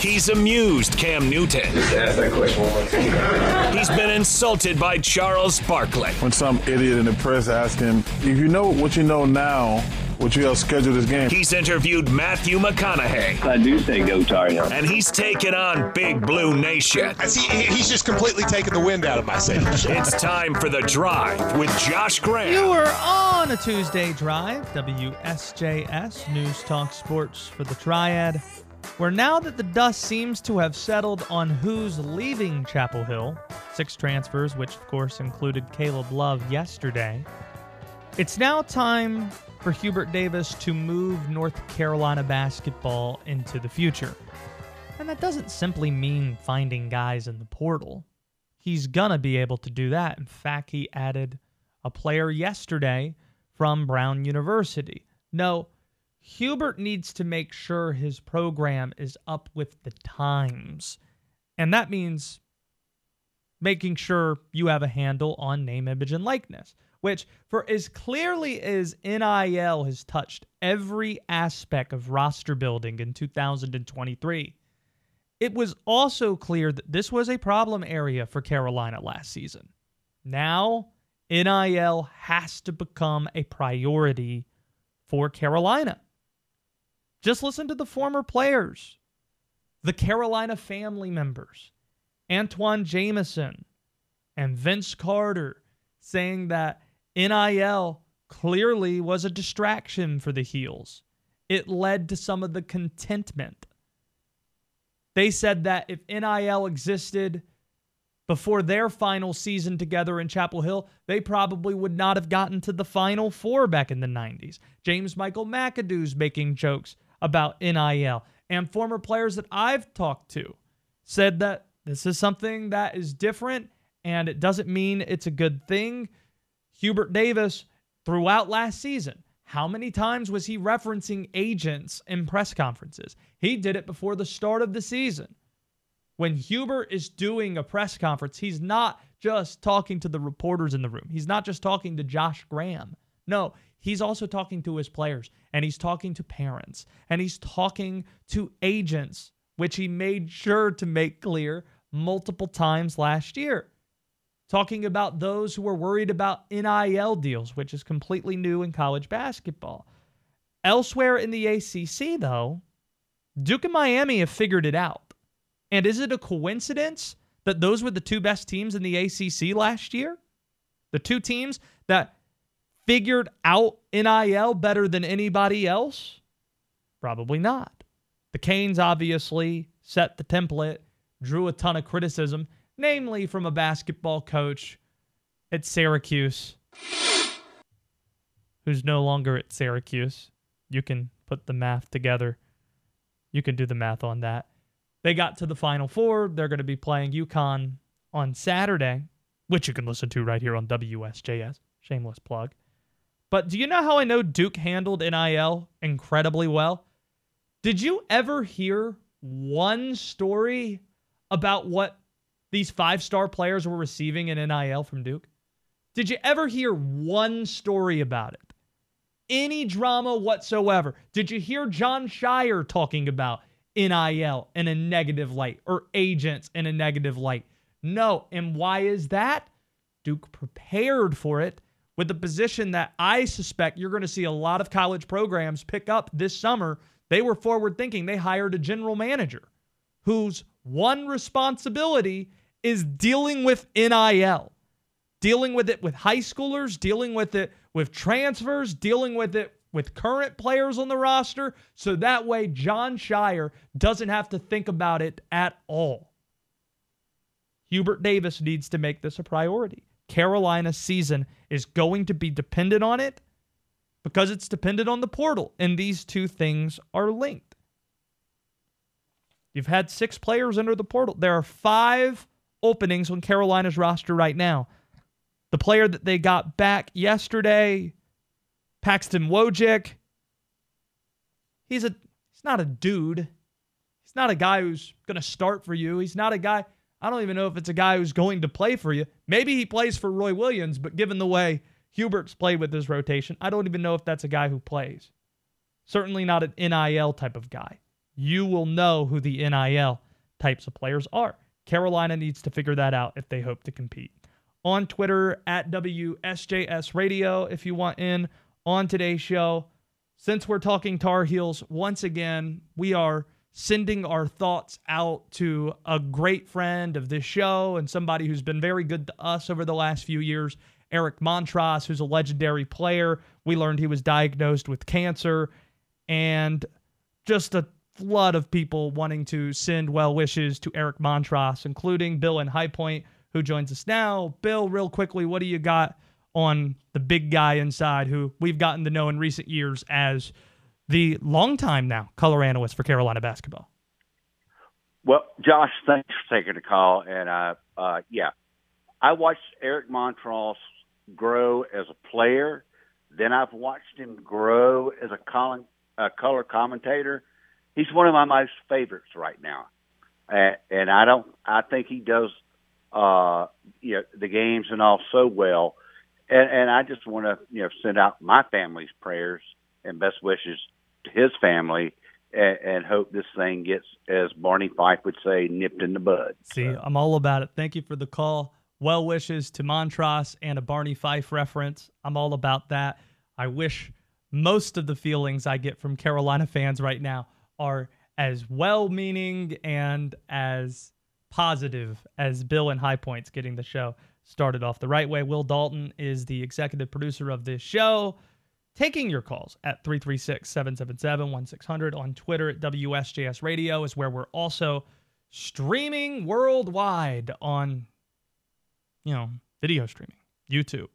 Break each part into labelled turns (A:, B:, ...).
A: He's amused Cam Newton.
B: Just ask that question one more time.
A: He's been insulted by Charles Barkley.
C: When some idiot in the press asked him, if you know what you know now, would you have scheduled this game?
A: He's interviewed Matthew McConaughey.
B: I do say go Tar Heels.
A: And he's taken on Big Blue Nation.
D: I see he's just completely taken the wind out of my sails.
A: It's time for The Drive with Josh Graham.
E: You were on a Tuesday drive, WSJS News Talk Sports for the Triad, where now that the dust seems to have settled on who's leaving Chapel Hill, six transfers, which of course included Caleb Love yesterday, it's now time for Hubert Davis to move North Carolina basketball into the future. And that doesn't simply mean finding guys in the portal. He's to be able to do that. In fact, he added a player yesterday from Brown University. No, Hubert needs to make sure his program is up with the times. And that means making sure you have a handle on name, image, and likeness which, for as clearly as NIL has touched every aspect of roster building in 2023, it was also clear that this was a problem area for Carolina last season. Now, NIL has to become a priority for Carolina. Just listen to the former players, the Carolina family members, Antawn Jamison and Vince Carter saying that NIL clearly was a distraction for the Heels. It led to some of the contentment. They said that if NIL existed before their final season together in Chapel Hill, they probably would not have gotten to the final four back in the 90s. James Michael McAdoo's making jokes about NIL. And former players that I've talked to said that this is something that is different and it doesn't mean it's a good thing. Hubert Davis throughout last season. How many times was he referencing agents in press conferences? He did it before the start of the season. When Hubert is doing a press conference, he's not just talking to the reporters in the room. He's not just talking to Josh Graham. No, he's also talking to his players and he's talking to parents and he's talking to agents, which he made sure to make clear multiple times last year talking about those who are worried about NIL deals, which is completely new in college basketball. Elsewhere in the ACC, though, Duke and Miami have figured it out. And is it a coincidence that those were the two best teams in the ACC last year? The two teams that figured out NIL better than anybody else? Probably not. The Canes obviously set the template, drew a ton of criticism, namely from a basketball coach at Syracuse who's no longer at Syracuse. You can put the math together. You can do the math on that. They got to the Final Four. They're going to be playing UConn on Saturday, which you can listen to right here on WSJS. Shameless plug. But do you know how I know Duke handled NIL incredibly well? Did you ever hear one story about what these five star players were receiving in NIL from Duke? Did you ever hear one story about it? Any drama whatsoever? Did you hear Jon Scheyer talking about NIL in a negative light or agents in a negative light? No. And why is that? Duke prepared for it with the position that I suspect you're going to see a lot of college programs pick up this summer. They were forward thinking. They hired a general manager whose one responsibility is dealing with NIL, dealing with it with high schoolers, dealing with it with transfers, dealing with it with current players on the roster. So that way, Jon Scheyer doesn't have to think about it at all. Hubert Davis needs to make this a priority. Carolina's season is going to be dependent on it because it's dependent on the portal, and these two things are linked. You've had six players enter the portal. There are five openings on Carolina's roster right now. The player that they got back yesterday, Paxton Wojcik, he's a he's not a dude. He's not a guy who's going to start for you. He's not a guy I don't even know if it's a guy who's going to play for you. Maybe he plays for Roy Williams, but given the way Hubert's played with his rotation, I don't even know if that's a guy who plays. Certainly not an NIL type of guy. you will know who the NIL types of players are. Carolina needs to figure that out if they hope to compete. On Twitter at WSJS Radio, if you want in on today's show. Since we're talking Tar Heels, once again, we are sending our thoughts out to a great friend of this show and somebody who's been very good to us over the last few years, Eric Montross, who's a legendary player. We learned he was diagnosed with cancer and just a flood of people wanting to send well wishes to Eric Montross, including Bill in High Point, who joins us now. Bill, real quickly, what do you got on the big guy inside who we've gotten to know in recent years as the long time now color analyst for Carolina basketball?
F: Well, Josh, thanks for taking the call. And uh, uh, yeah, I watched Eric Montross grow as a player. Then I've watched him grow as a color, commentator. He's one of my most favorites right now, uh, and I don't. I think he does, uh, you know, the games and all so well. And, and I just want to, you know, send out my family's prayers and best wishes his family and, and, hope this thing gets, as Barney Fife would say, nipped in the bud.
E: See, so. I'm all about it. Thank you for the call. Well wishes to Montross and a Barney Fife reference. I'm all about that. I wish most of the feelings I get from Carolina fans right now are as well meaning and as positive as Bill and High Points getting the show started off the right way. Will Dalton is the executive producer of this show. Taking your calls at 336 777 1600 on Twitter at WSJS Radio is where we're also streaming worldwide on, you know, video streaming, YouTube,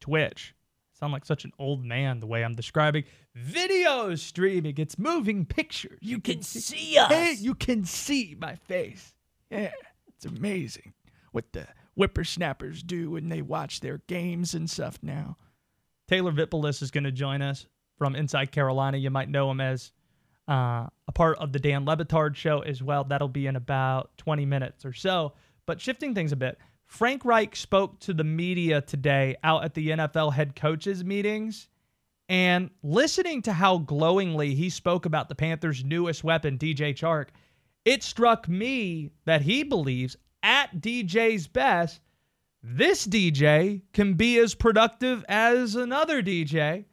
E: Twitch. I sound like such an old man the way I'm describing video streaming. It's moving pictures.
G: You can see us. Hey,
E: you can see my face. Yeah, it's amazing what the whippersnappers do when they watch their games and stuff now. Taylor Vippolis is going to join us from Inside Carolina. You might know him as uh, a part of the Dan Le Batard show as well. That'll be in about 20 minutes or so. But shifting things a bit, Frank Reich spoke to the media today out at the NFL head coaches meetings. And listening to how glowingly he spoke about the Panthers' newest weapon, DJ Chark, it struck me that he believes at DJ's best, this DJ can be as productive as another DJ,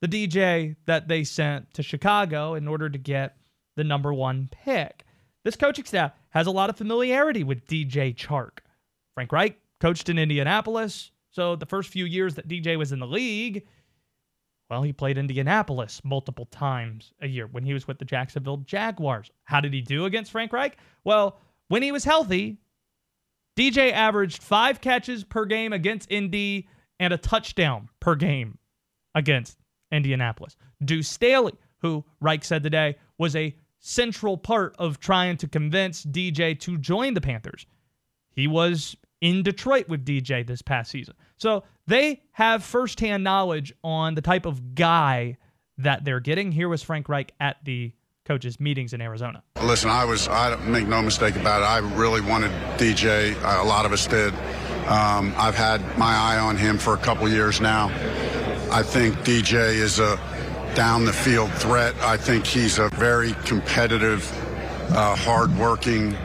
E: the DJ that they sent to Chicago in order to get the number one pick. This coaching staff has a lot of familiarity with DJ Chark. Frank Reich coached in Indianapolis, so the first few years that DJ was in the league, well, he played Indianapolis multiple times a year when he was with the Jacksonville Jaguars. How did he do against Frank Reich? Well, when he was healthy, DJ averaged five catches per game against Indy and a touchdown per game against Indianapolis. Deuce Staley, who Reich said today was a central part of trying to convince DJ to join the Panthers. He was in Detroit with DJ this past season. So they have firsthand knowledge on the type of guy that they're getting. Here was Frank Reich at the coaches meetings in Arizona.
H: Listen, I was I make no mistake about it. I really wanted DJ. Uh, a lot of us did. Um, I've had my eye on him for a couple years now. I think DJ is a down the field threat. I think he's a very competitive, uh, hard-working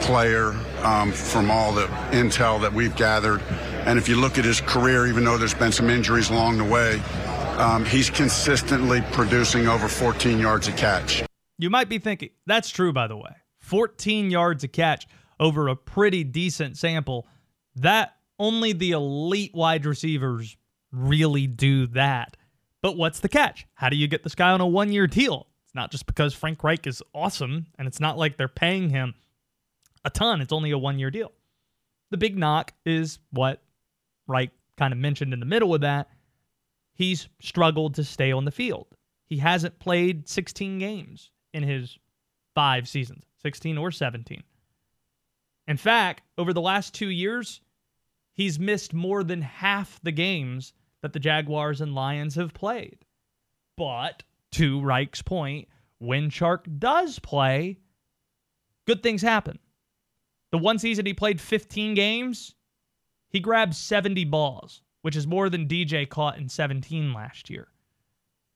H: player um, from all the intel that we've gathered. And if you look at his career, even though there's been some injuries along the way, um, he's consistently producing over 14 yards a catch.
E: You might be thinking, that's true, by the way. 14 yards a catch over a pretty decent sample. That only the elite wide receivers really do that. But what's the catch? How do you get this guy on a one year deal? It's not just because Frank Reich is awesome, and it's not like they're paying him a ton. It's only a one year deal. The big knock is what Reich kind of mentioned in the middle of that. He's struggled to stay on the field. He hasn't played 16 games in his five seasons, 16 or 17. In fact, over the last two years, he's missed more than half the games that the Jaguars and Lions have played. But to Reich's point, when Chark does play, good things happen. The one season he played 15 games, he grabbed 70 balls, which is more than DJ caught in 17 last year.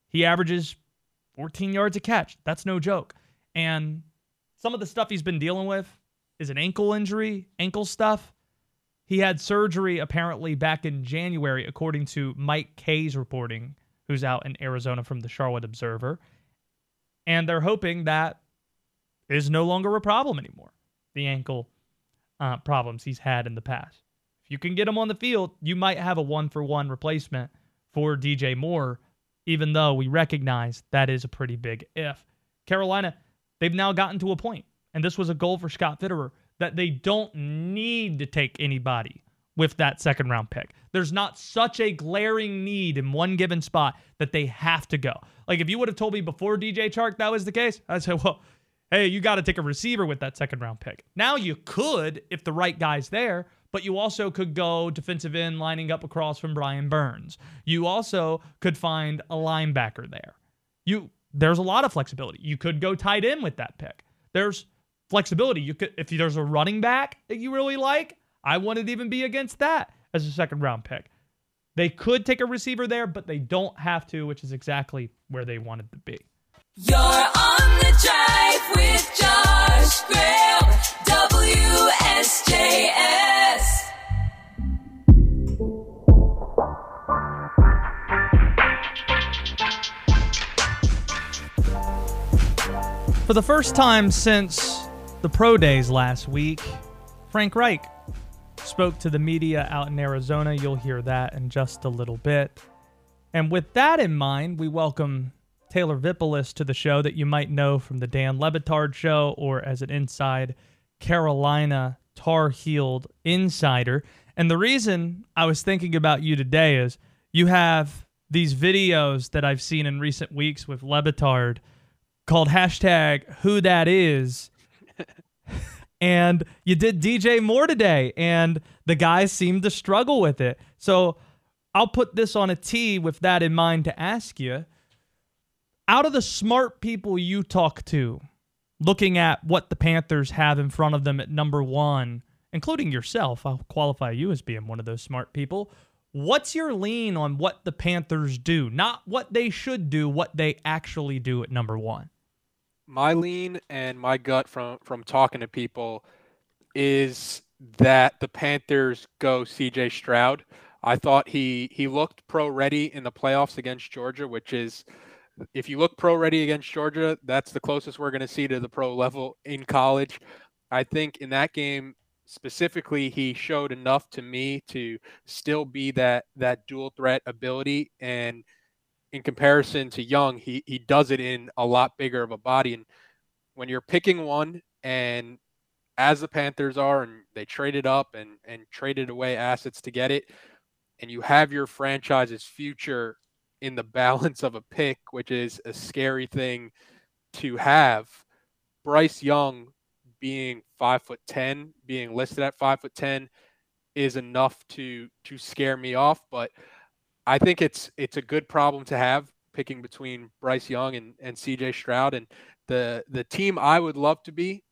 E: He averages 14 yards a catch. That's no joke. And some of the stuff he's been dealing with is an ankle injury, ankle stuff. He had surgery apparently back in January, according to Mike Kaye's reporting, who's out in Arizona from the Charlotte Observer. And they're hoping that is no longer a problem anymore. The ankle uh, problems he's had in the past. If you can get him on the field, you might have a one for one replacement for DJ Moore, even though we recognize that is a pretty big if. Carolina, they've now gotten to a point, and this was a goal for Scott Fitterer, that they don't need to take anybody with that second round pick. There's not such a glaring need in one given spot that they have to go. Like if you would have told me before DJ Chark that was the case, I'd say, well, hey, you got to take a receiver with that second round pick. Now you could if the right guy's there, but you also could go defensive end lining up across from Brian Burns. You also could find a linebacker there. You there's a lot of flexibility. You could go tight end with that pick. There's flexibility. You could if there's a running back that you really like, I wouldn't even be against that as a second round pick. They could take a receiver there, but they don't have to, which is exactly where they wanted to be.
G: You're on the drive with Josh.
E: For the first time since the pro days last week, Frank Reich spoke to the media out in Arizona. You'll hear that in just a little bit. And with that in mind, we welcome Taylor Vippolis to the show that you might know from the Dan Le Batard show or as an inside Carolina Tar Heeled insider. And the reason I was thinking about you today is you have these videos that I've seen in recent weeks with Le Batard called hashtag who that is. and you did DJ Moore today, and the guys seemed to struggle with it. So I'll put this on a T with that in mind to ask you. Out of the smart people you talk to, looking at what the Panthers have in front of them at number one, including yourself, I'll qualify you as being one of those smart people. What's your lean on what the Panthers do? Not what they should do, what they actually do at number one
I: my lean and my gut from from talking to people is that the Panthers go CJ Stroud. I thought he he looked pro ready in the playoffs against Georgia, which is if you look pro ready against Georgia, that's the closest we're going to see to the pro level in college. I think in that game specifically he showed enough to me to still be that that dual threat ability and in comparison to Young, he he does it in a lot bigger of a body. And when you're picking one, and as the Panthers are, and they traded up and and traded away assets to get it, and you have your franchise's future in the balance of a pick, which is a scary thing to have. Bryce Young being five foot ten, being listed at five foot ten, is enough to to scare me off. But I think it's it's a good problem to have picking between Bryce Young and, and CJ Stroud and the the team I would love to be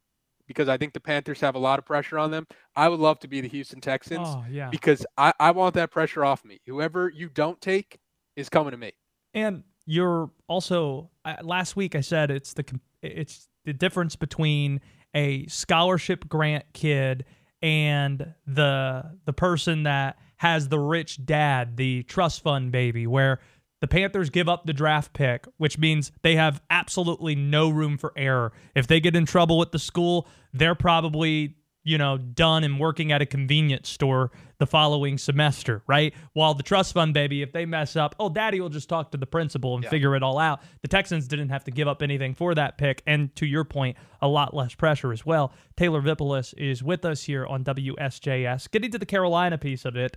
I: because I think the Panthers have a lot of pressure on them. I would love to be the Houston Texans
E: oh, yeah.
I: because I, I want that pressure off me. Whoever you don't take is coming to me.
E: And you're also last week I said it's the it's the difference between a scholarship grant kid and the the person that has the rich dad, the trust fund baby, where the Panthers give up the draft pick, which means they have absolutely no room for error. If they get in trouble with the school, they're probably, you know, done and working at a convenience store the following semester, right? While the trust fund baby, if they mess up, oh, daddy will just talk to the principal and yeah. figure it all out. The Texans didn't have to give up anything for that pick. And to your point, a lot less pressure as well. Taylor Vippolis is with us here on WSJS. Getting to the Carolina piece of it,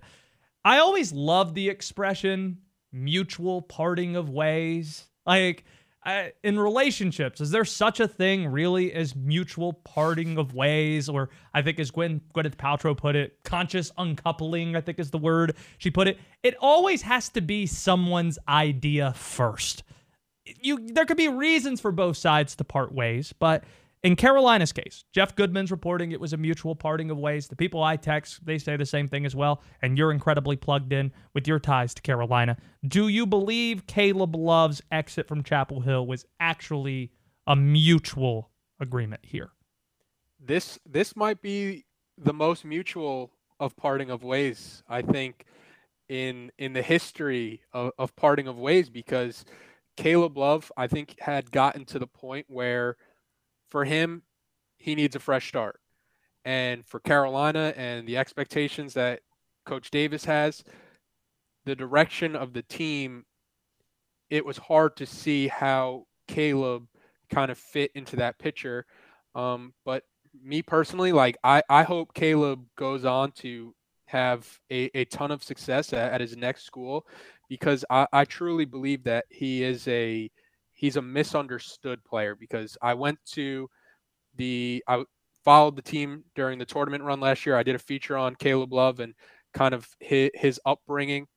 E: I always love the expression mutual parting of ways. Like, I, in relationships, is there such a thing really as mutual parting of ways? Or I think as Gwen Gwyneth Paltrow put it, conscious uncoupling, I think is the word she put it. It always has to be someone's idea first. You there could be reasons for both sides to part ways, but in Carolina's case, Jeff Goodman's reporting it was a mutual parting of ways. The people I text, they say the same thing as well, and you're incredibly plugged in with your ties to Carolina. Do you believe Caleb Love's exit from Chapel Hill was actually a mutual agreement here.
I: This this might be the most mutual of parting of ways. I think in in the history of, of parting of ways because Caleb Love, I think, had gotten to the point where for him, he needs a fresh start. And for Carolina and the expectations that Coach Davis has, the direction of the team, it was hard to see how Caleb kind of fit into that picture. Um, but me personally, like I, I hope Caleb goes on to have a, a ton of success at, at his next school because I, I truly believe that he is a he's a misunderstood player because I went to the I followed the team during the tournament run last year. I did a feature on Caleb Love and kind of his, his upbringing.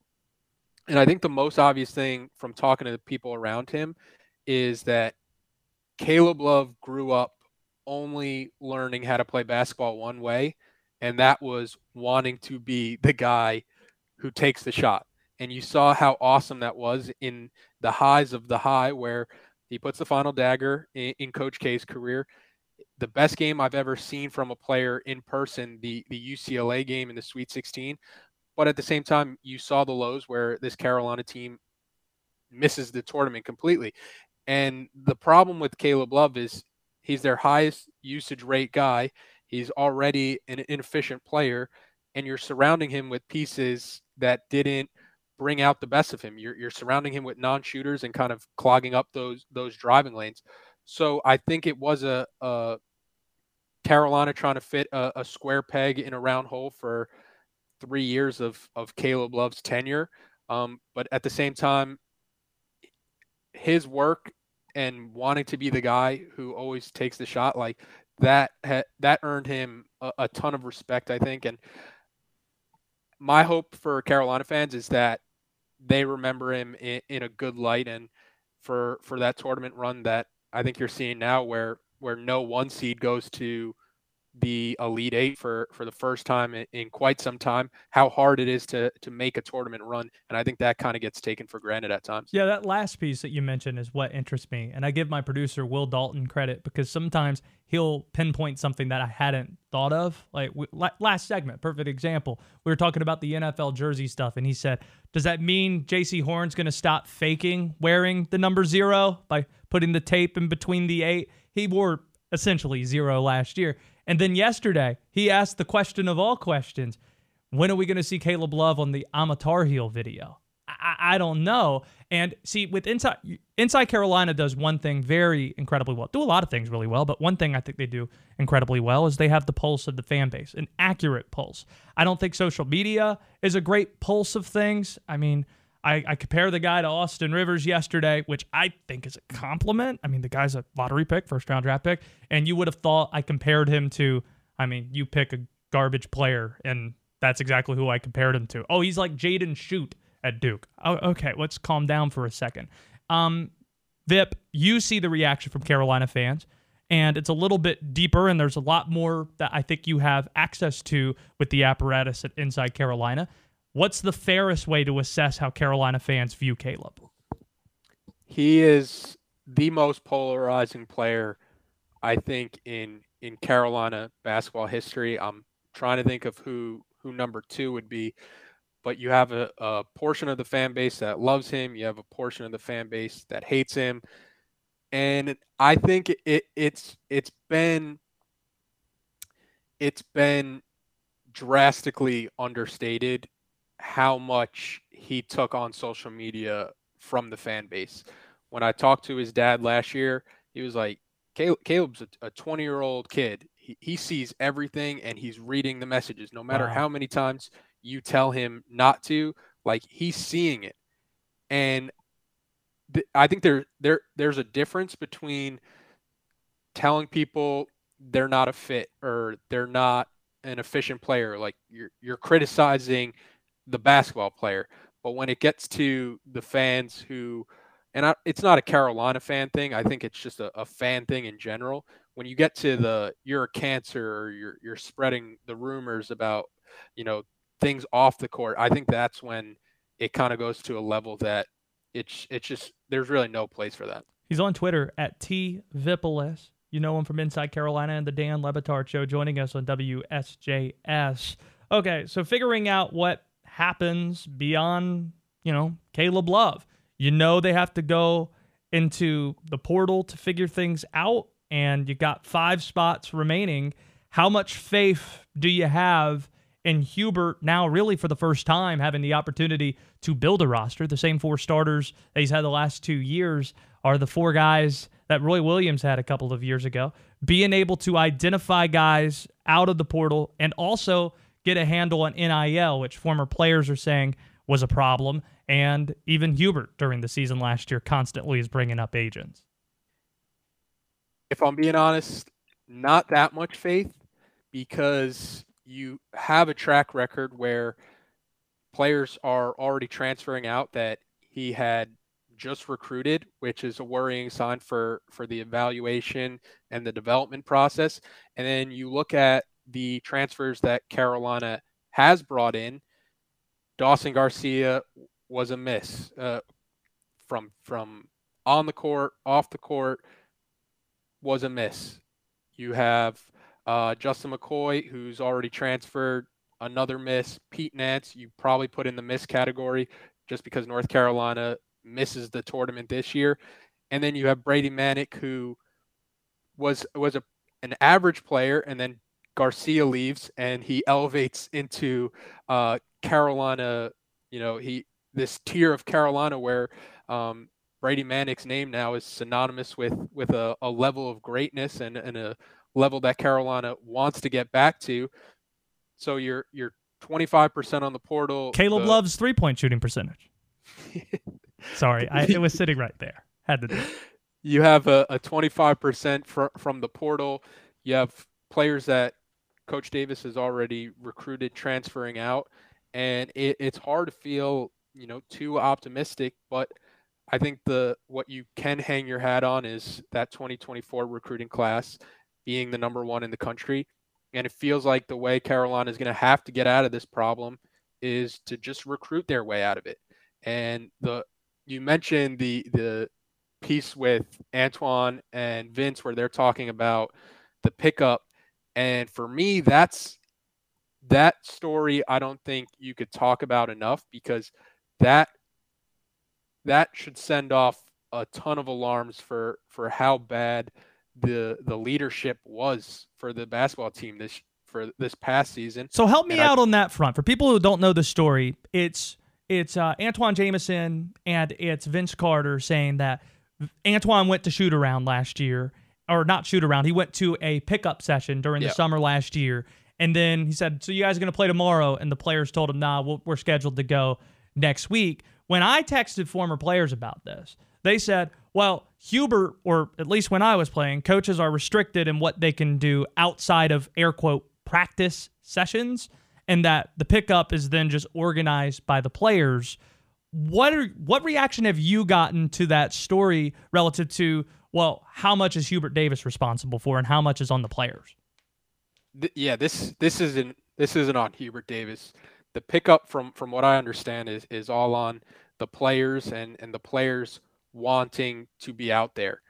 I: And I think the most obvious thing from talking to the people around him is that Caleb Love grew up only learning how to play basketball one way, and that was wanting to be the guy who takes the shot. And you saw how awesome that was in the highs of the high, where he puts the final dagger in, in Coach K's career. The best game I've ever seen from a player in person, the the UCLA game in the Sweet 16. But at the same time, you saw the lows where this Carolina team misses the tournament completely. And the problem with Caleb Love is he's their highest usage rate guy. He's already an inefficient player, and you're surrounding him with pieces that didn't bring out the best of him. You're, you're surrounding him with non-shooters and kind of clogging up those those driving lanes. So I think it was a, a Carolina trying to fit a, a, square peg in a round hole for three years of of Caleb Love's tenure. Um, but at the same time, his work and wanting to be the guy who always takes the shot like that ha- that earned him a, a, ton of respect i think and my hope for carolina fans is that they remember him in, in a good light and for for that tournament run that i think you're seeing now where where no one seed goes to the Elite Eight for for the first time in, in, quite some time. How hard it is to to make a tournament run, and I think that kind of gets taken for granted at times.
E: Yeah, that last piece that you mentioned is what interests me, and I give my producer Will Dalton credit because sometimes he'll pinpoint something that I hadn't thought of. Like last segment, perfect example. We were talking about the NFL jersey stuff, and he said, "Does that mean Jaycee Horn's going to stop faking wearing the number zero by putting the tape in between the eight? He wore essentially zero last year." And then yesterday, he asked the question of all questions when are we going to see Caleb Love on the Amatar Heel video? I, I, don't know. And see, with Inside Inside Carolina does one thing very incredibly well. Do a lot of things really well, but one thing I think they do incredibly well is they have the pulse of the fan base, an accurate pulse. I don't think social media is a great pulse of things. I mean, I, I compare the guy to Austin Rivers yesterday, which I think is a compliment. I mean, the guy's a lottery pick, first round draft pick, and you would have thought I compared him to. I mean, you pick a garbage player, and that's exactly who I compared him to. Oh, he's like Jaden Schutt at Duke. Oh, okay, let's calm down for a second. Um, Vip, you see the reaction from Carolina fans, and it's a little bit deeper, and there's a lot more that I think you have access to with the apparatus at Inside Carolina. What's the fairest way to assess how Carolina fans view Caleb?
I: He is the most polarizing player, I think, in in Carolina basketball history. I'm trying to think of who who number two would be, but you have a, a portion of the fan base that loves him. You have a portion of the fan base that hates him, and I think it it's it's been it's been drastically understated how much he took on social media from the fan base. When I talked to his dad last year, he was like, Caleb's a 20 year old kid. He, he sees everything and he's reading the messages. No matter wow. how many times you tell him not to, like he's seeing it. And th- I think there, there, there's a difference between telling people they're not a fit or they're not an efficient player. Like you're, you're criticizing the basketball player. But when it gets to the fans who, and I, it's not a Carolina fan thing. I think it's just a, a, fan thing in general. When you get to the you're a cancer or you're you're spreading the rumors about you know things off the court, I think that's when it kind of goes to a level that it's it's just there's really no place for that.
E: He's on Twitter at T Vippolis. You know him from Inside Carolina and the Dan Le Batard Show, joining us on WSJS. Okay, so figuring out what happens beyond, you know, Caleb Love. You know they have to go into the portal to figure things out, and you got five spots remaining. How much faith do you have in Hubert now, really for the first time, having the opportunity to build a roster? The same four starters that he's had the last two years are the four guys that Roy Williams had a couple of years ago. Being able to identify guys out of the portal and also get a handle on NIL, which former players are saying was a problem. And even Hubert during the season last year constantly is bringing up agents.
I: If I'm being honest, not that much faith because you have a track record where players are already transferring out that he had just recruited, which is a worrying sign for for the evaluation and the development process. And then you look at the transfers that Carolina has brought in. Dawson Garcia was a miss uh, from from on the court, off the court was a miss. You have uh, Justin McCoy, who's already transferred, another miss. Pete Nance, you probably put in the miss category just because North Carolina misses the tournament this year. And then you have Brady Manek, who was was a an average player, and then Garcia leaves, and he elevates into uh, Carolina. You know, he this tier of Carolina where um, Brady Manek's name now is synonymous with with a, a level of greatness and, and a level that Carolina wants to get back to. So you're you're 25% on the portal.
E: Caleb
I: the,
E: Love's three point shooting percentage. Sorry, I, it was sitting right there. Had to do. It.
I: You have a, a 25% fr- from the portal. You have players that Coach Davis has already recruited transferring out, and it, it's hard to feel you know too optimistic. But I think the what you can hang your hat on is that 2024 recruiting class being the number one in the country, and it feels like the way Carolina is going to have to get out of this problem is to just recruit their way out of it. And the you mentioned the the piece with Antawn and Vince where they're talking about the pickup and for me that's that story I don't think you could talk about enough because that that should send off a ton of alarms for for how bad the the leadership was for the basketball team this for this past season.
E: So help me
I: and
E: out
I: I,
E: on that front. For people who don't know the story, it's it's uh, Antawn Jamison and it's Vince Carter saying that Antawn went to shoot around last year, or not shoot around. He went to a pickup session during the summer last year, and then he said, "So you guys are going to play tomorrow?" And the players told him, "Nah, we'll, we're scheduled to go next week." When I texted former players about this, they said, "Well, Hubert, or at least when I was playing, coaches are restricted in what they can do outside of air quote practice sessions." and that the pickup is then just organized by the players. What are what reaction have you gotten to that story relative to well, how much is Hubert Davis responsible for, and how much is on the players?
I: yeah, this this isn't this isn't on Hubert Davis. The pickup from from what I understand is is all on the players and and the players wanting to be out there.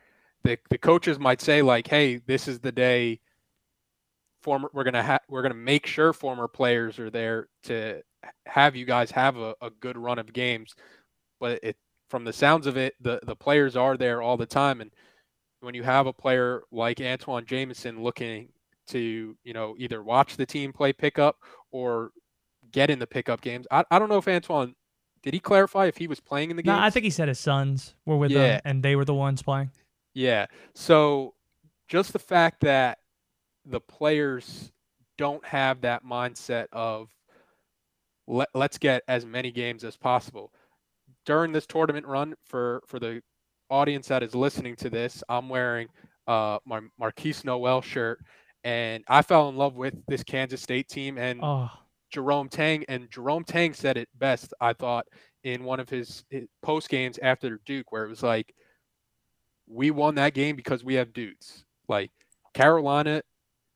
I: The the coaches might say like, "Hey, this is the day former we're going to ha- we're going to make sure former players are there to have you guys have a, a good run of games." But it from the sounds of it, the the players are there all the time and when you have a player like Antawn Jamison looking to, you know, either watch the team play pickup or get in the pickup games. I, I don't know if Antawn did he clarify if he was playing in the
E: No,
I: game?
E: I think he said his sons were with
I: Yeah.
E: him, and they were the ones playing.
I: Yeah. So just the fact that the players don't have that mindset of let, let's get as many games as possible. During this tournament run for for the audience that is listening to this, I'm wearing uh my Markquis Nowell shirt and I fell in love with this Kansas State team and
E: Oh,
I: Jerome Tang, and Jerome Tang said it best, I thought, in one of his, his post games after Duke, where it was like, we won that game because we have dudes. Like Carolina,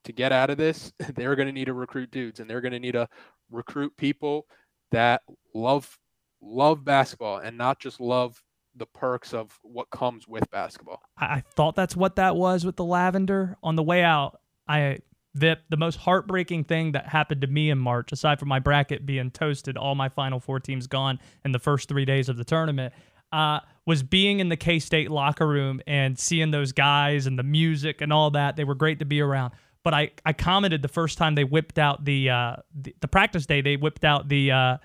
I: to get out of this, they're going to need to recruit dudes, and they're going to need to recruit people that love love basketball and not just love the perks of what comes with basketball.
E: I, I thought that's what that was with the lavender. On the way out, I Vip, the most heartbreaking thing that happened to me in March, aside from my bracket being toasted, all my final four teams gone in the first three days of the tournament, uh, was being in the K State locker room and seeing those guys and the music and all that. They were great to be around. But I, I commented the first time they whipped out the uh, the, the practice day, they whipped out the uh,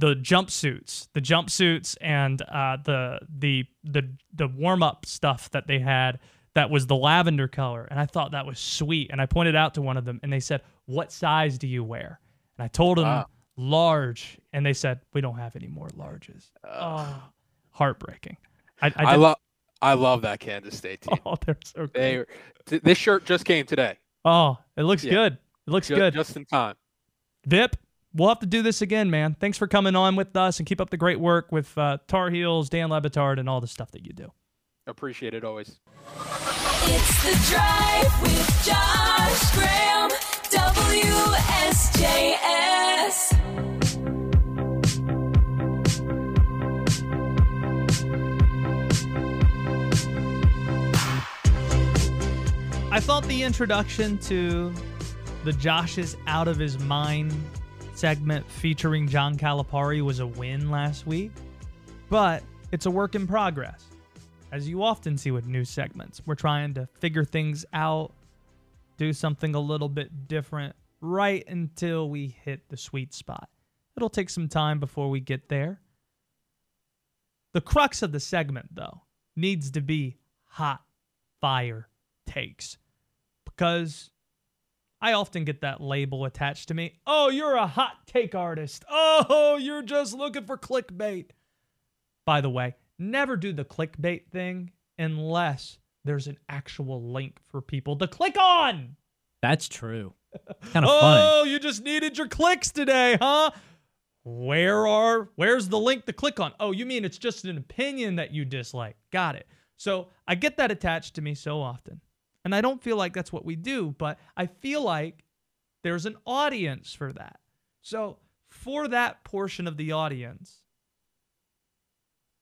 E: the jumpsuits, the jumpsuits, and uh, the the the the warm up stuff that they had that was the lavender color, and I thought that was sweet. And I pointed out to one of them, and they said, "What size do you wear?" And I told them
I: Wow.
E: large, and they said, "We don't have any more larges." oh, heartbreaking. I I,
I: I love I love that Kansas State team.
E: Oh, they're so good.
I: They th- this shirt just came today.
E: Oh, it looks
I: Yeah.
E: good. It looks
I: Ju-
E: good.
I: just in time.
E: Vip, we'll have to do this again, man. Thanks for coming on with us and keep up the great work with uh, Tar Heels, Dan Le Batard, and all the stuff that you do.
I: Appreciate it always.
G: It's the drive with Josh Graham. WSJS.
E: I thought the introduction to the Josh is out of his mind segment featuring John Calipari was a win last week, but it's a work in progress. As you often see with new segments, we're trying to figure things out, do something a little bit different right until we hit the sweet spot. It'll take some time before we get there. The crux of the segment, though, needs to be hot fire takes because I often get that label attached to me. Oh, you're a hot take artist. Oh, you're just looking for clickbait. By the way, never do the clickbait thing unless there's an actual link for people to click on.
J: That's true. Kind of funny.
E: oh, you just needed your clicks today, huh? Where are where's the link to click on? Oh, you mean it's just an opinion that you dislike. Got it. So I get that attached to me so often. And I don't feel like that's what we do, but I feel like there's an audience for that. So for that portion of the audience,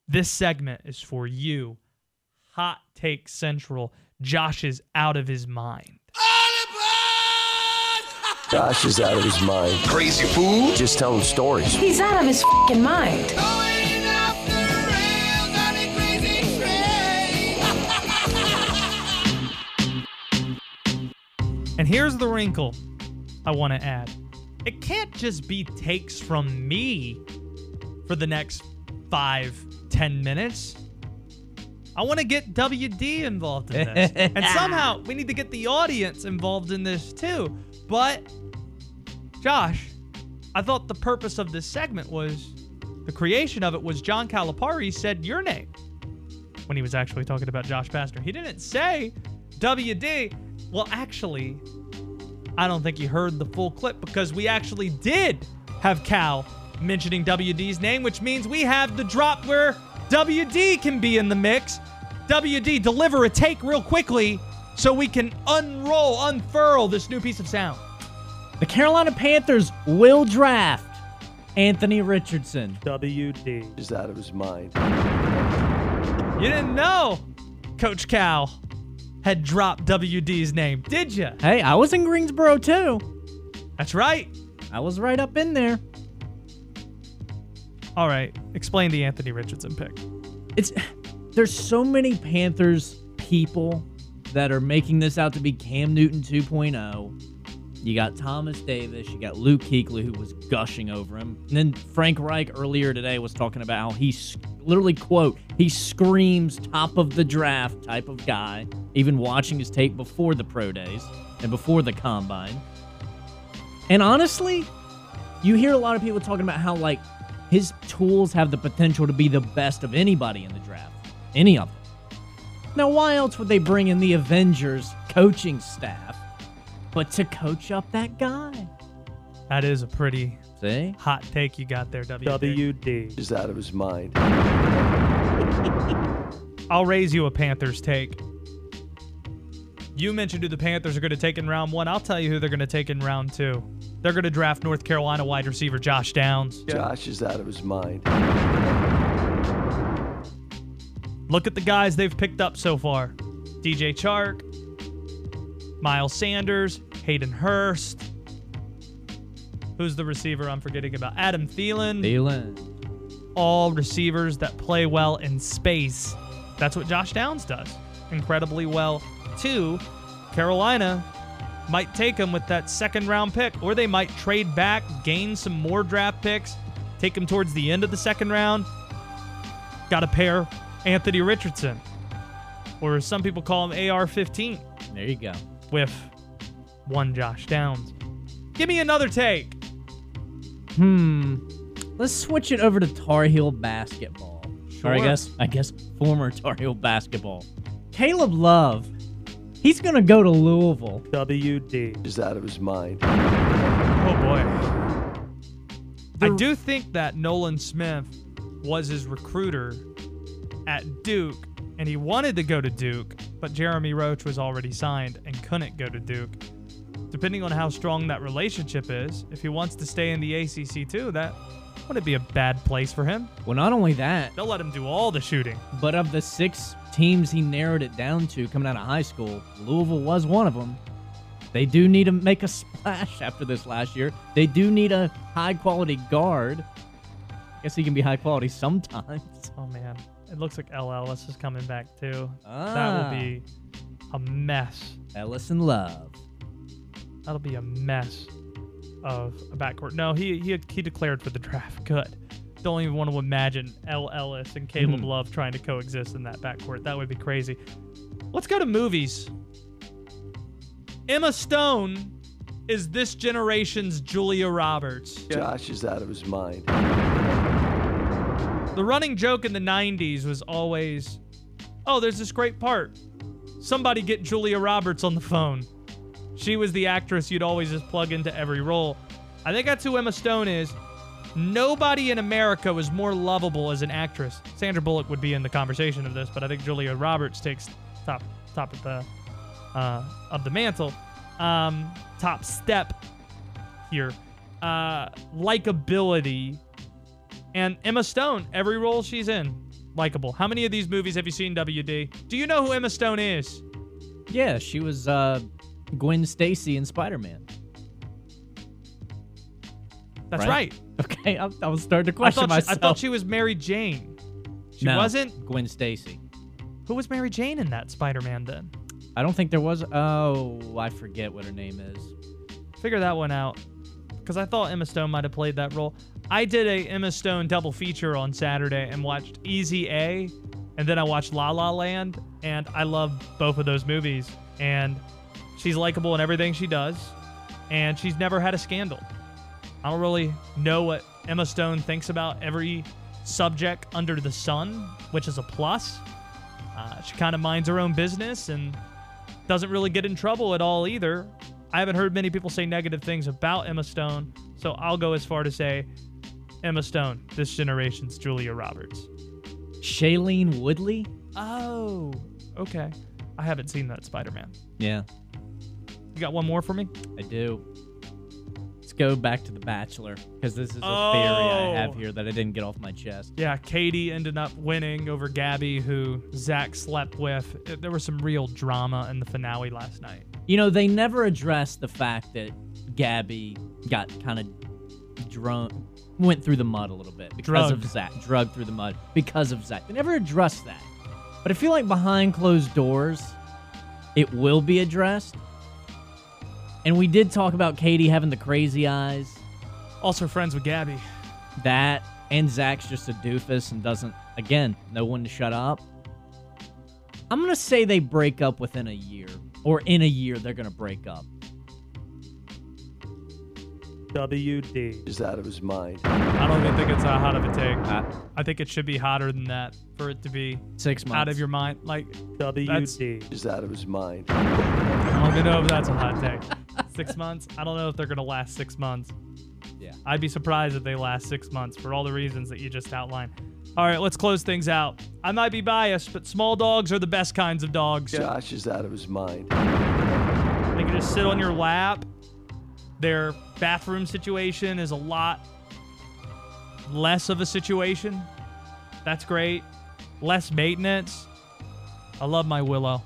E: this segment is for you. Hot Take Central. Josh is out of his mind.
K: Josh is out of his mind.
D: Crazy fool.
K: Just telling stories.
L: He's out of his fing mind.
E: And here's the wrinkle I want to add it can't just be takes from me for the next five, ten minutes. I want to get WD involved in this. and somehow we need to get the audience involved in this too. But, Josh, I thought the purpose of this segment was the creation of it was John Calipari said your name when he was actually talking about Josh Pastner. He didn't say WD. Well, actually, I don't think you heard the full clip because we actually did have Cal mentioning WD's name, which means we have the drop where WD can be in the mix. WD, deliver a take real quickly so we can unroll, unfurl this new piece of sound.
J: The Carolina Panthers will draft Anthony Richardson.
E: WD.
K: Is out of his mind.
E: You didn't know Coach Cal had dropped WD's name, did you?
J: Hey, I was in Greensboro too.
E: That's right.
J: I was right up in there.
E: All right, explain the Anthony Richardson pick.
J: It's there's so many Panthers people that are making this out to be Cam Newton 2.0. You got Thomas Davis, you got Luke Kuechly who was gushing over him. And then Frank Reich earlier today was talking about how he's literally quote, he screams top of the draft type of guy, even watching his tape before the pro days and before the combine. And honestly, you hear a lot of people talking about how like his tools have the potential to be the best of anybody in the draft. Any of them. Now, why else would they bring in the Avengers coaching staff but to coach up that guy?
E: That is a pretty
J: See?
E: hot take you got there, WD.
K: WD. Is out of his mind.
E: I'll raise you a Panthers take. You mentioned who the Panthers are going to take in round one. I'll tell you who they're going to take in round two. They're going to draft North Carolina wide receiver Josh Downs.
K: Josh is out of his mind.
E: Look at the guys they've picked up so far DJ Chark, Miles Sanders, Hayden Hurst. Who's the receiver I'm forgetting about? Adam Thielen.
J: Thielen.
E: All receivers that play well in space. That's what Josh Downs does incredibly well, too. Carolina might take him with that second round pick, or they might trade back, gain some more draft picks, take him towards the end of the second round. Got to pair Anthony Richardson, or some people call him AR 15,
J: There you go.
E: with one Josh Downs. Give me another take.
J: Hmm. Let's switch it over to Tar Heel basketball. Or I guess I guess former Tar Heel basketball. Caleb Love. He's gonna go to Louisville.
E: WD.
K: Is out of his mind.
E: Oh boy. I do think that Nolan Smith was his recruiter at Duke, and he wanted to go to Duke, but Jeremy Roach was already signed and couldn't go to Duke. Depending on how strong that relationship is, if he wants to stay in the ACC too, that wouldn't be a bad place for him.
J: Well, not only that,
E: They'll let him do all the shooting.
J: but of the six teams he narrowed it down to coming out of high school, Louisville was one of them. They do need to make a splash after this last year. They do need a high quality guard. I guess he can be high quality sometimes.
E: Oh man, it looks like El Ellis is coming back too. That
J: Ah.
E: will be a mess.
J: Ellis and Love.
E: That'll be a mess of a backcourt. No, he he he declared for the draft. Good. Don't even want to imagine El Ellis and Caleb
J: Mhm.
E: Love trying to coexist in that backcourt. That would be crazy. Let's go to movies. Emma Stone is this generation's Julia Roberts.
K: Josh is out of his mind.
E: The running joke in the 90s was always, oh, there's this great part. Somebody get Julia Roberts on the phone. She was the actress you'd always just plug into every role. I think that's who Emma Stone is. Nobody in America was more lovable as an actress. Sandra Bullock would be in the conversation of this, but I think Julia Roberts takes top top of the uh, of the mantle, um, top step here. Uh, likability and Emma Stone, every role she's in, likable. How many of these movies have you seen, WD? Do you know who Emma Stone is?
J: Yeah, she was uh, Gwen Stacy in Spider Man.
E: That's right.
J: Okay, I, I was starting to
E: I
J: question
E: thought, she, I
J: myself.
E: thought she was Mary Jane. She
J: No,
E: wasn't?
J: Gwen Stacy.
E: Who was Mary Jane in that Spider Man then?
J: I don't think there was. Oh, I forget what her name is.
E: Figure that one out. Because I thought Emma Stone might have played that role. I did a Emma Stone double feature on Saturday and watched Easy A, and then I watched La La Land, and I love both of those movies. And she's likable in everything she does, and she's never had a scandal. I don't really know what Emma Stone thinks about every subject under the sun, which is a plus. Uh, she kind of minds her own business and doesn't really get in trouble at all either. I haven't heard many people say negative things about Emma Stone, so I'll go as far to say Emma Stone, this generation's Julia Roberts.
J: Shailene Woodley?
E: Oh, okay. I haven't seen that Spider Man.
J: Yeah,
E: You got one more for me?
J: I do. Let's go back to The Bachelor because this is a theory I have
E: Oh.
J: here that I didn't get off my chest.
E: Yeah, Katie ended up winning over Gabby, who Zach slept with. Uh, There was some real drama in the finale last night.
J: You know, they never addressed the fact that Gabby got kind of drunk, went through the mud a little bit because of Zach, drugged through the mud because of Zach. They never addressed that. But I feel like behind closed doors, it will be addressed. And we did talk about Katie having the crazy eyes.
E: Also, friends with Gabby.
J: That and Zach's just a doofus and doesn't, again, know when to shut up. I'm going to say they break up within a year, or in a year, they're going to break up.
E: WD.
K: Is out of his mind.
E: I don't even think it's that hot of a take. I think it should be hotter than that for it to be
J: Six months.
E: out of your mind. Like, that's,
K: Is out of his mind.
E: I don't even know if that's a hot take. six months? I don't know if they're going to last six months.
J: Yeah.
E: I'd be surprised if they last six months for all the reasons that you just outlined. All right, let's close things out. I might be biased, but small dogs are the best kinds of dogs.
K: Josh is out of his mind.
E: They can just sit on your lap. Their bathroom situation is a lot less of a situation. That's great. less maintenance. I love my Willow.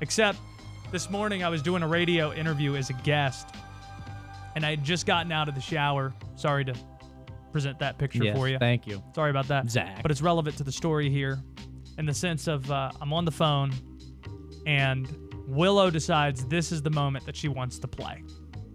E: Except this morning I was doing a radio interview as a guest, and I had just gotten out of the shower. Sorry to present that picture
J: Yes,
E: for you.
J: thank you.
E: Sorry about that,
J: Zach.
E: But it's relevant to the story here, in the sense of uh, I'm on the phone, and Willow decides this is the moment that she wants to play.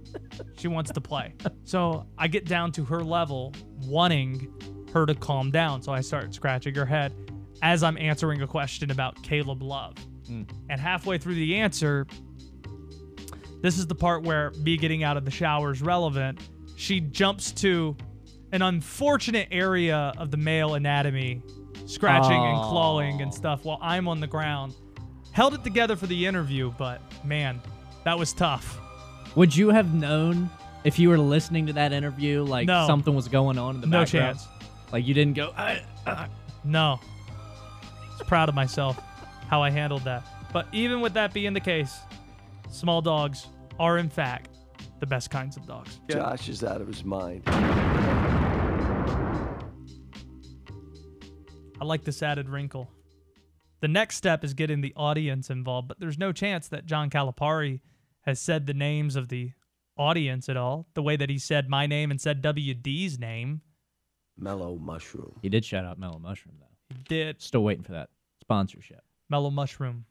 E: she wants to play. So I get down to her level, wanting her to calm down. So I start scratching her head as I'm answering a question about Caleb Love. And halfway through the answer, this is the part where me getting out of the shower is relevant. She jumps to an unfortunate area of the male anatomy, scratching and clawing and stuff while I'm on the ground. Held it together for the interview, but man, that was tough.
J: Would you have known if you were listening to that interview, like
E: No.
J: something was going on in the
E: No
J: background?
E: No chance.
J: Like you didn't go. "Ah, ah."
E: No. I was proud of myself how I handled that. But even with that being the case, small dogs are in fact the best kinds of dogs.
K: Josh is out of his mind.
E: I like this added wrinkle. The next step is getting the audience involved, but there's no chance that John Calipari has said the names of the audience at all, the way that he said my name and said WD's name.
K: Mellow mushroom.
J: He did shout out Mellow Mushroom though.
E: He did.
J: Still waiting for that sponsorship.
E: Mellow Mushroom.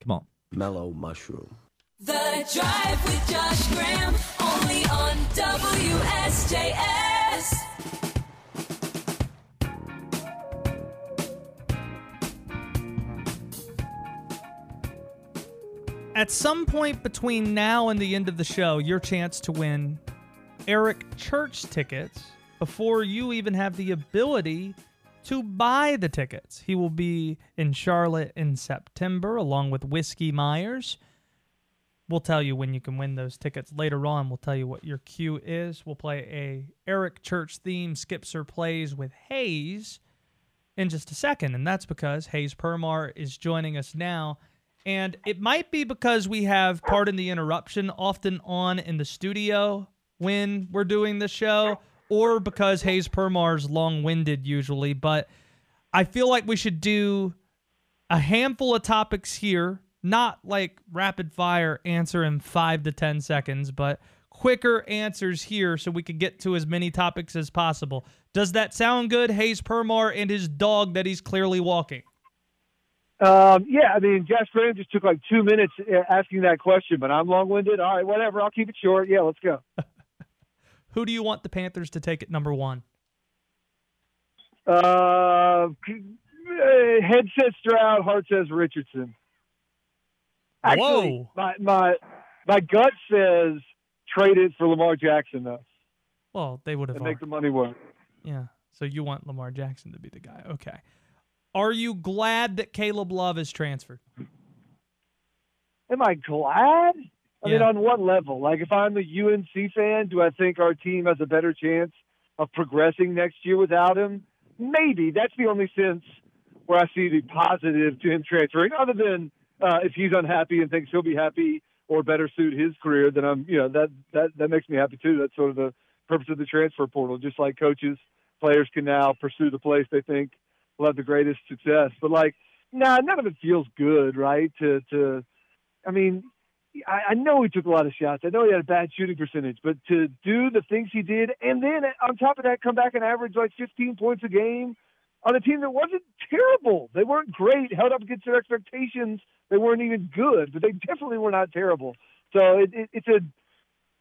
J: Come on.
K: Mellow mushroom.
G: The Drive with Josh Graham, only on WSJS.
E: At some point between now and the end of the show, your chance to win Eric Church tickets before you even have the ability to buy the tickets. He will be in Charlotte in September along with Whiskey Myers. We'll tell you when you can win those tickets later on. We'll tell you what your cue is. We'll play a Eric Church theme Skips or plays with Hayes in just a second, and that's because Hayes Permar is joining us now. And it might be because we have, pardon the interruption, often on in the studio when we're doing the show, or because Hayes Permar's long winded usually. But I feel like we should do a handful of topics here, not like rapid fire answer in five to 10 seconds, but quicker answers here so we could get to as many topics as possible. Does that sound good, Hayes Permar and his dog that he's clearly walking?
M: Um, yeah, I mean, Josh Graham just took like two minutes uh, asking that question, but I'm long winded. All right, whatever. I'll keep it short. Yeah, let's go.
E: Who do you want the Panthers to take at number one?
M: Uh, head says Stroud, heart says Richardson. Actually,
E: Whoa.
M: my my my gut says trade it for Lamar Jackson though,
E: Well, they would have.
M: make the money work.
E: Yeah. So you want Lamar Jackson to be the guy. Okay. Are you glad that Caleb Love is transferred?
M: Am I glad? I mean, on what level? Like, if I'm a UNC fan, do I think our team has a better chance of progressing next year without him? Maybe. That's the only sense where I see the positive to him transferring, other than uh, if he's unhappy and thinks he'll be happy or better suit his career, then I'm, you know, that, that, that makes me happy too. That's sort of the purpose of the transfer portal. Just like coaches, players can now pursue the place they think will have the greatest success. But like, nah, none of it feels good, right? To, to, I mean, I, I know he took a lot of shots. I know he had a bad shooting percentage, but to do the things he did, and then on top of that, come back and average like 15 points a game on a team that wasn't terrible. They weren't great, held up against their expectations. They weren't even good, but they definitely were not terrible. So it, it, it's a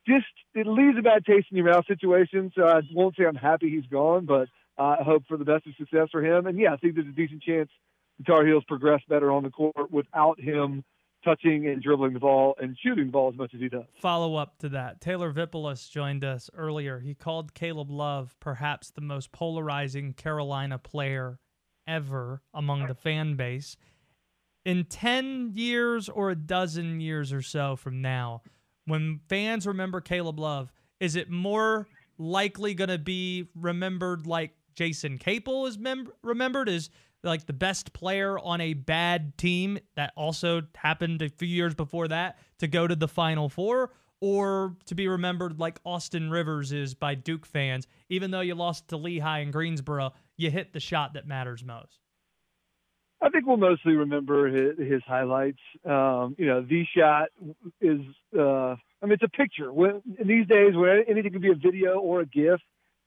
M: just it leaves a bad taste in your mouth situation. So I won't say I'm happy he's gone, but I hope for the best of success for him. And yeah, I think there's a decent chance the Tar Heels progress better on the court without him touching and dribbling the ball and shooting the ball as much as he does.
E: Follow up to that. Taylor Vippolis joined us earlier. He called Caleb Love perhaps the most polarizing Carolina player ever among the fan base. In 10 years or a dozen years or so from now, when fans remember Caleb Love, is it more likely going to be remembered like Jason Capel is mem- remembered as like the best player on a bad team that also happened a few years before that to go to the Final Four, or to be remembered like Austin Rivers is by Duke fans, even though you lost to Lehigh and Greensboro, you hit the shot that matters most.
M: I think we'll mostly remember his, his highlights. Um, you know, the shot is, uh, I mean, it's a picture. When, in these days, when anything can be a video or a GIF,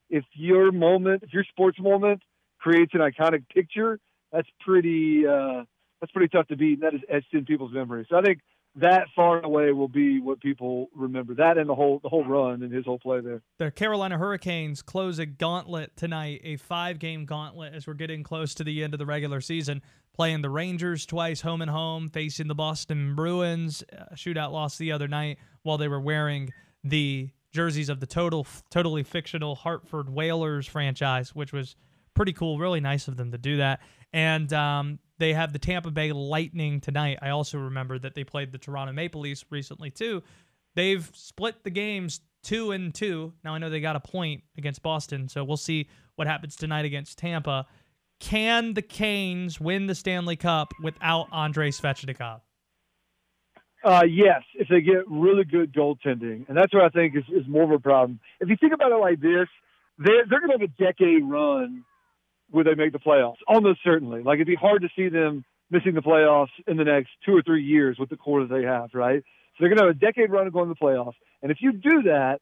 M: if your moment, if your sports moment creates an iconic picture, that's pretty, uh, that's pretty tough to beat. And that is etched in people's memories. So I think that far away will be what people remember. That and the whole, the whole run and his whole play there.
E: The Carolina Hurricanes close a gauntlet tonight, a five game gauntlet as we're getting close to the end of the regular season. Playing the Rangers twice, home and home, facing the Boston Bruins. A shootout loss the other night while they were wearing the jerseys of the total, totally fictional Hartford Whalers franchise, which was pretty cool. Really nice of them to do that. And um, they have the Tampa Bay Lightning tonight. I also remember that they played the Toronto Maple Leafs recently too. They've split the games two and two. Now I know they got a point against Boston, so we'll see what happens tonight against Tampa. Can the Canes win the Stanley Cup without Andrei Svechnikov?
M: Uh, yes, if they get really good goaltending, and that's what I think is, is more of a problem. If you think about it like this, they're they're going to have a decade run where they make the playoffs, almost certainly. Like it'd be hard to see them missing the playoffs in the next two or three years with the core that they have, right? So they're going to have a decade run of going to the playoffs, and if you do that,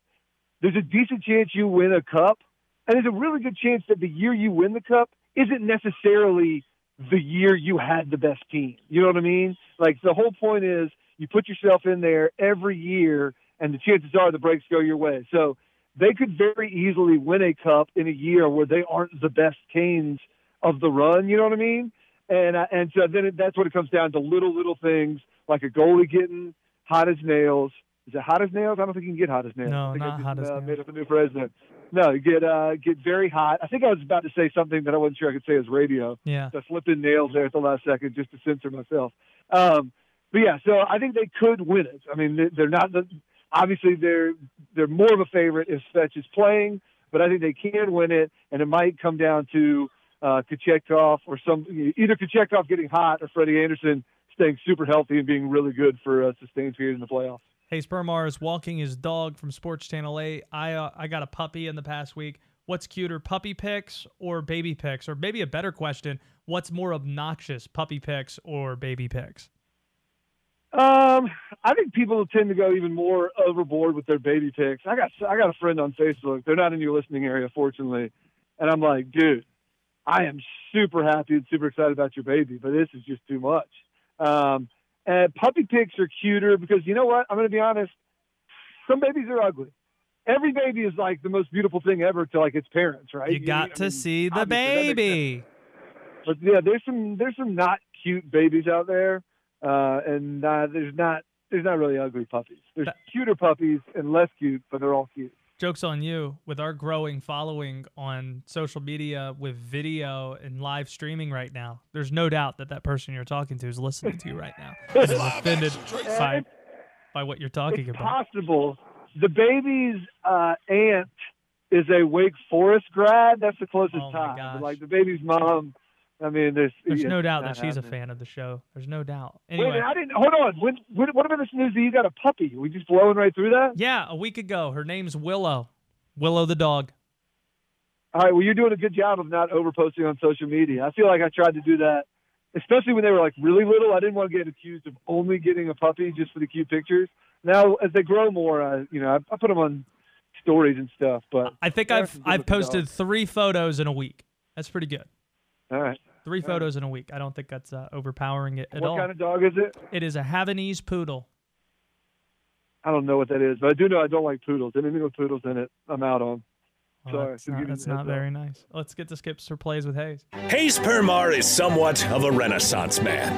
M: there's a decent chance you win a cup, and there's a really good chance that the year you win the cup isn't necessarily the year you had the best team. You know what I mean? Like the whole point is you put yourself in there every year, and the chances are the breaks go your way. So they could very easily win a cup in a year where they aren't the best Canes of the run. You know what I mean? And uh, and so then it, that's what it comes down to little little things like a goalie getting hot as nails. Is it hot as nails? I don't think you can get hot as nails.
E: No,
M: I think
E: not
M: I just,
E: hot as
M: uh,
E: nails.
M: Made up a new president. No, you get uh, get very hot. I think I was about to say something that I wasn't sure I could say as radio.
E: Yeah.
M: So I slipped in nails there at the last second just to censor myself. Um, but yeah, so I think they could win it. I mean, they- they're not the obviously they're they're more of a favorite if Svetch is playing, but I think they can win it, and it might come down to uh, Kochetkov or some either Kochetkov getting hot or Freddie Andersen staying super healthy and being really good for a sustained period in the playoffs.
E: Hayes Permar is walking his dog from Sports Channel 8. I uh, I got a puppy in the past week. What's cuter, puppy pics or baby pics? Or maybe a better question, what's more obnoxious, puppy pics or baby pics?
M: Um, I think people tend to go even more overboard with their baby pics. I got I got a friend on Facebook. They're not in your listening area, fortunately, and I'm like, dude, I am super happy and super excited about your baby, but this is just too much. Um, and puppy pics are cuter because you know what? I'm going to be honest. Some babies are ugly. Every baby is like the most beautiful thing ever to like its parents, right?
E: You got
M: I
E: to
M: mean,
E: see the
M: obviously that makes
E: baby.
M: but yeah, there's some there's some not cute babies out there, uh, and uh, there's not there's not really ugly puppies. There's cuter puppies and less cute, but they're all cute.
E: Joke's on you with our growing following on social media with video and live streaming right now. There's no doubt that that person you're talking to is listening to you right now. is offended by, by what you're talking
M: it's
E: about.
M: possible. The baby's uh, aunt is a Wake Forest grad. That's the closest
E: Oh gosh.
M: Like the baby's mom. I mean, there's
E: There's
M: yeah,
E: no doubt that she's a fan of the show. There's no doubt.
M: Wait, I didn't. Hold on. When, when, what about this news that you got a puppy? we just blowing right through that?
E: yeah, a week ago, her name's Willow. Willow the dog.
M: All right. Well, you're doing a good job of not overposting on social media. I feel like I tried to do that, especially when they were like really little. I didn't want to get accused of only getting a puppy just for the cute pictures. Now, as they grow more, I, you know, I, I put them on stories and stuff. But
E: I think I've I've posted three photos in a week. That's pretty good.
M: All right.
E: Three photos in a week. I don't think that's uh, overpowering it at
M: What
E: all.
M: What kind of dog is it?
E: It is a Havanese poodle.
M: I don't know what that is, but I do know I don't like poodles. Anything with poodles in it, I'm out on.
E: Well,
M: Sorry,
E: that's not, that's not very nice. Let's get to skips or plays with Hayes.
A: Hayes Permar is somewhat of a renaissance man,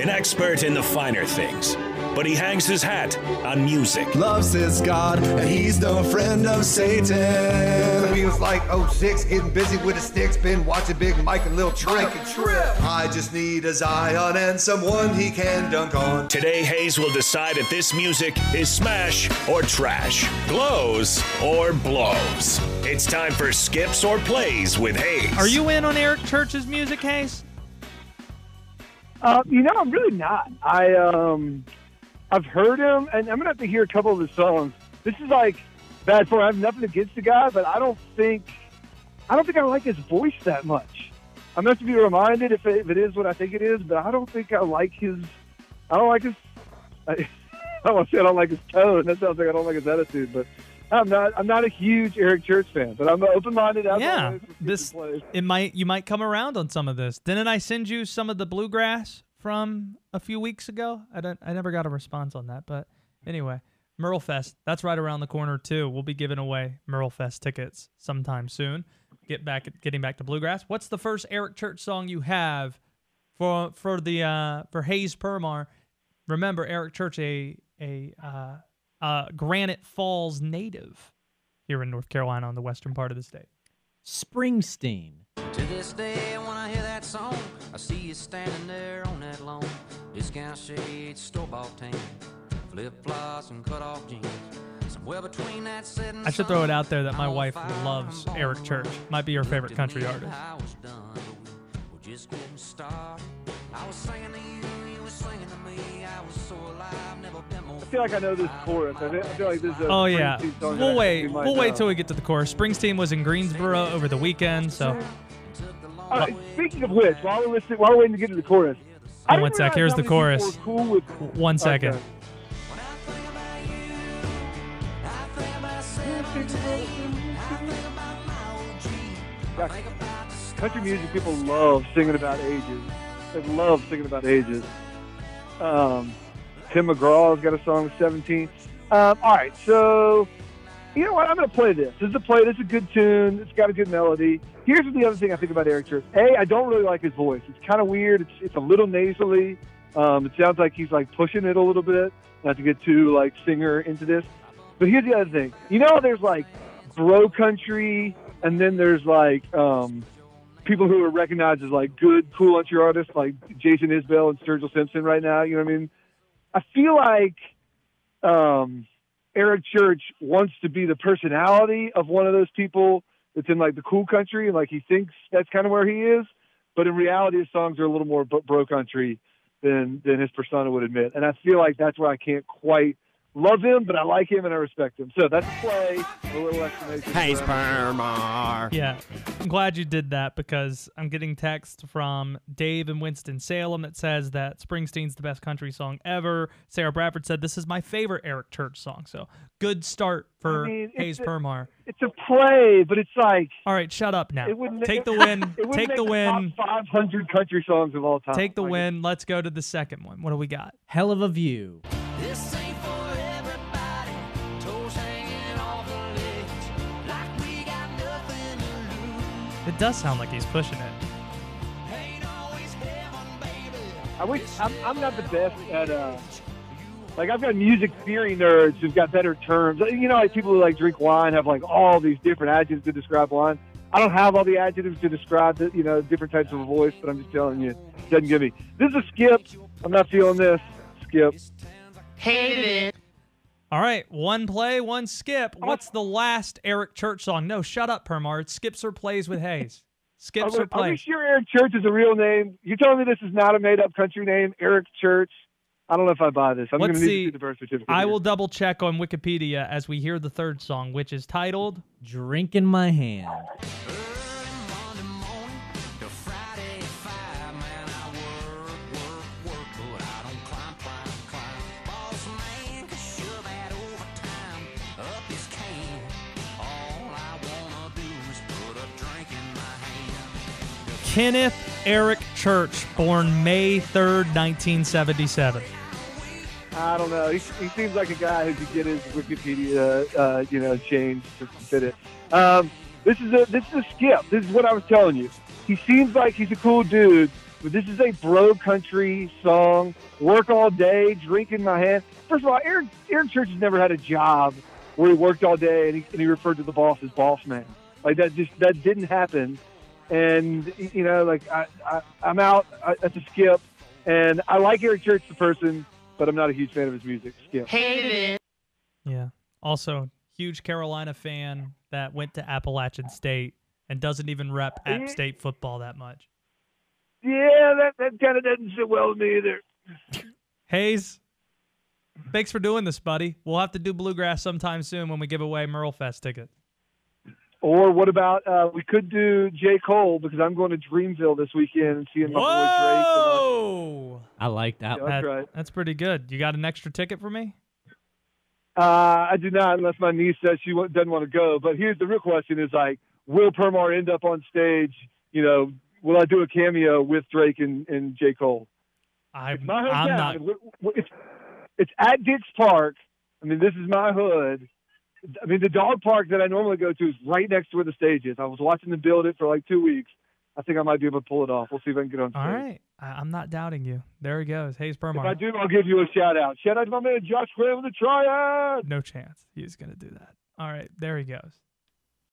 A: an expert in the finer things, but he hangs his hat on music.
N: Loves his God, and he's no friend of Satan. He was like oh six, getting busy with the sticks. Been watching Big Mike and Lil Trick. and Trip. I just need a Zion and someone he can dunk on.
A: Today, Hayes will decide if this music is smash or trash, glows or blows. It's time for skips or plays with Hayes.
E: Are you in on Eric Church's music, Hayes?
M: Uh, you know, I'm really not. I um, I've heard him, and I'm gonna have to hear a couple of his songs. This is like bad for. I have nothing against the guy, but I don't think I don't think I like his voice that much. I'm not to be reminded if it, if it is what I think it is, but I don't think I like his. I don't like his. I, I don't want to say I don't like his tone. That sounds like I don't like his attitude, but I'm not. I'm not a huge Eric Church fan, but I'm open-minded. as
E: Yeah, this it might you might come around on some of this. Didn't I send you some of the bluegrass from a few weeks ago? I don't. I never got a response on that, but anyway, Merle Fest. That's right around the corner too. We'll be giving away Merle Fest tickets sometime soon. Get back, getting back to bluegrass. What's the first Eric Church song you have for for the uh, for Hayes Permar? Remember, Eric Church, a a uh, uh, Granite Falls native here in North Carolina on the western part of the state.
J: Springsteen.
O: To this day, when I hear that song, I see you standing there on that lawn. Discount shades, store bought tan, flip flops and cut off jeans. Somewhere between that setting
E: I should throw it out there that my wife loves Eric Church. Might be her favorite country artist.
O: I was done, I
M: feel like I know this chorus. I feel, like this is a
E: Oh yeah, we'll wait. We'll wait
M: know.
E: till we get to the chorus. Springsteen was in Greensboro over the weekend, so
M: right, speaking of which, while we're listening, while we're waiting to get to the chorus, I
E: Hold one sec. Here's the chorus.
M: Cool with
E: one second.
M: Okay. Country music people love singing about ages. They love singing about ages. Um, Tim McGraw's got a song with 17. Um, all right, so you know what? I'm going to play this. This is a play. This is a good tune. It's got a good melody. Here's the other thing I think about Eric Church. A, I don't really like his voice. It's kind of weird. It's, it's a little nasally. Um, it sounds like he's like pushing it a little bit. Not to get too like singer into this, but here's the other thing. You know, there's like bro country, and then there's like um, people who are recognized as like good, cool country artists, like Jason Isbell and Sturgill Simpson right now. You know what I mean? I feel like um, Eric Church wants to be the personality of one of those people that's in like the cool country, and like he thinks that's kind of where he is. But in reality, his songs are a little more bro country than than his persona would admit. And I feel like that's where I can't quite love him, but I like him and I respect him. So that's a play. A little explanation.
P: Hayes
M: for him.
P: Permar.
E: Yeah, I'm glad you did that because I'm getting text from Dave in Winston Salem that says that Springsteen's the best country song ever. Sarah Bradford said this is my favorite Eric Church song. So good start for
M: I mean,
E: Hayes
M: it's a-
E: Permar.
M: It's a play, but it's like
E: All right, shut up now.
M: it wouldn't
E: Take the win.
M: it wouldn't
E: Take the win.
M: top 500 country songs of all time.
E: Take the
M: Like,
E: win. Let's go to the second one. What do we got?
J: Hell of a view.
O: This
E: It does sound like he's pushing it.
M: I wish I'm, I'm not the best at uh like I've got music theory nerds who've got better terms. You know, like people who like drink wine have like all these different adjectives to describe wine. I don't have all the adjectives to describe the, you know different types of a voice, but I'm just telling you, it doesn't give me. This is a skip. I'm not feeling this. Skip.
E: All right, one play, one skip. Oh. What's the last Eric Church song? No, shut up, Permar. It's skips or plays with Hayes. Skips
M: Are,
E: or
M: plays. are we
E: plays.
M: sure Eric Church is a real name? You're telling me this is not a made up country name, Eric Church? I don't know if I buy this. I'm going
E: Let's
M: to need
E: see.
M: the birth certificate.
E: I
M: here.
E: will double check on Wikipedia as we hear the third song, which is titled
J: Drink in my hand.
E: Kenneth Eric Church, born May 3rd, 1977.
M: I don't know. He, he seems like a guy who could get his Wikipedia, uh, you know, changed to fit it. Um, this is a this is a skip. This is what I was telling you. He seems like he's a cool dude, but this is a bro country song. Work all day, drink in my hand. First of all, Aaron Aaron Church has never had a job where he worked all day and he, and he referred to the boss as boss man. Like that just that didn't happen. And you know, like I, I I'm out. I, that's a skip. And I like Eric Church the person, but I'm not a huge fan of his music. Skip.
E: Yeah. Also, huge Carolina fan that went to Appalachian State and doesn't even rep App State football that much.
M: Yeah, that, that kind of doesn't sit well with me either.
E: Hayes, thanks for doing this, buddy. We'll have to do bluegrass sometime soon when we give away Merle Fest tickets.
M: Or what about uh, we could do J. Cole because I'm going to Dreamville this weekend and seeing my boy Drake.
E: Whoa!
J: I like that.
M: Yeah, that's right.
E: That's pretty good. You got an extra ticket for me?
M: Uh, I do not, unless my niece says she wa- doesn't want to go. But here's the real question: Is like, will Permar end up on stage? You know, will I do a cameo with Drake and, and J. Cole?
E: I'm,
M: It's my
E: I'm not.
M: W- w- It's, it's at Dix Park. I mean, this is my hood. I mean, the dog park that I normally go to is right next to where the stage is. I was watching them build it for like two weeks. I think I might be able to pull it off. We'll see if I can get on stage.
E: All right. I'm not doubting you. There he goes. Hayes
M: If I do, I'll give you a shout out. Shout out to my man Josh Graham of the Triad.
E: No chance he's going to do that. All right. There he goes.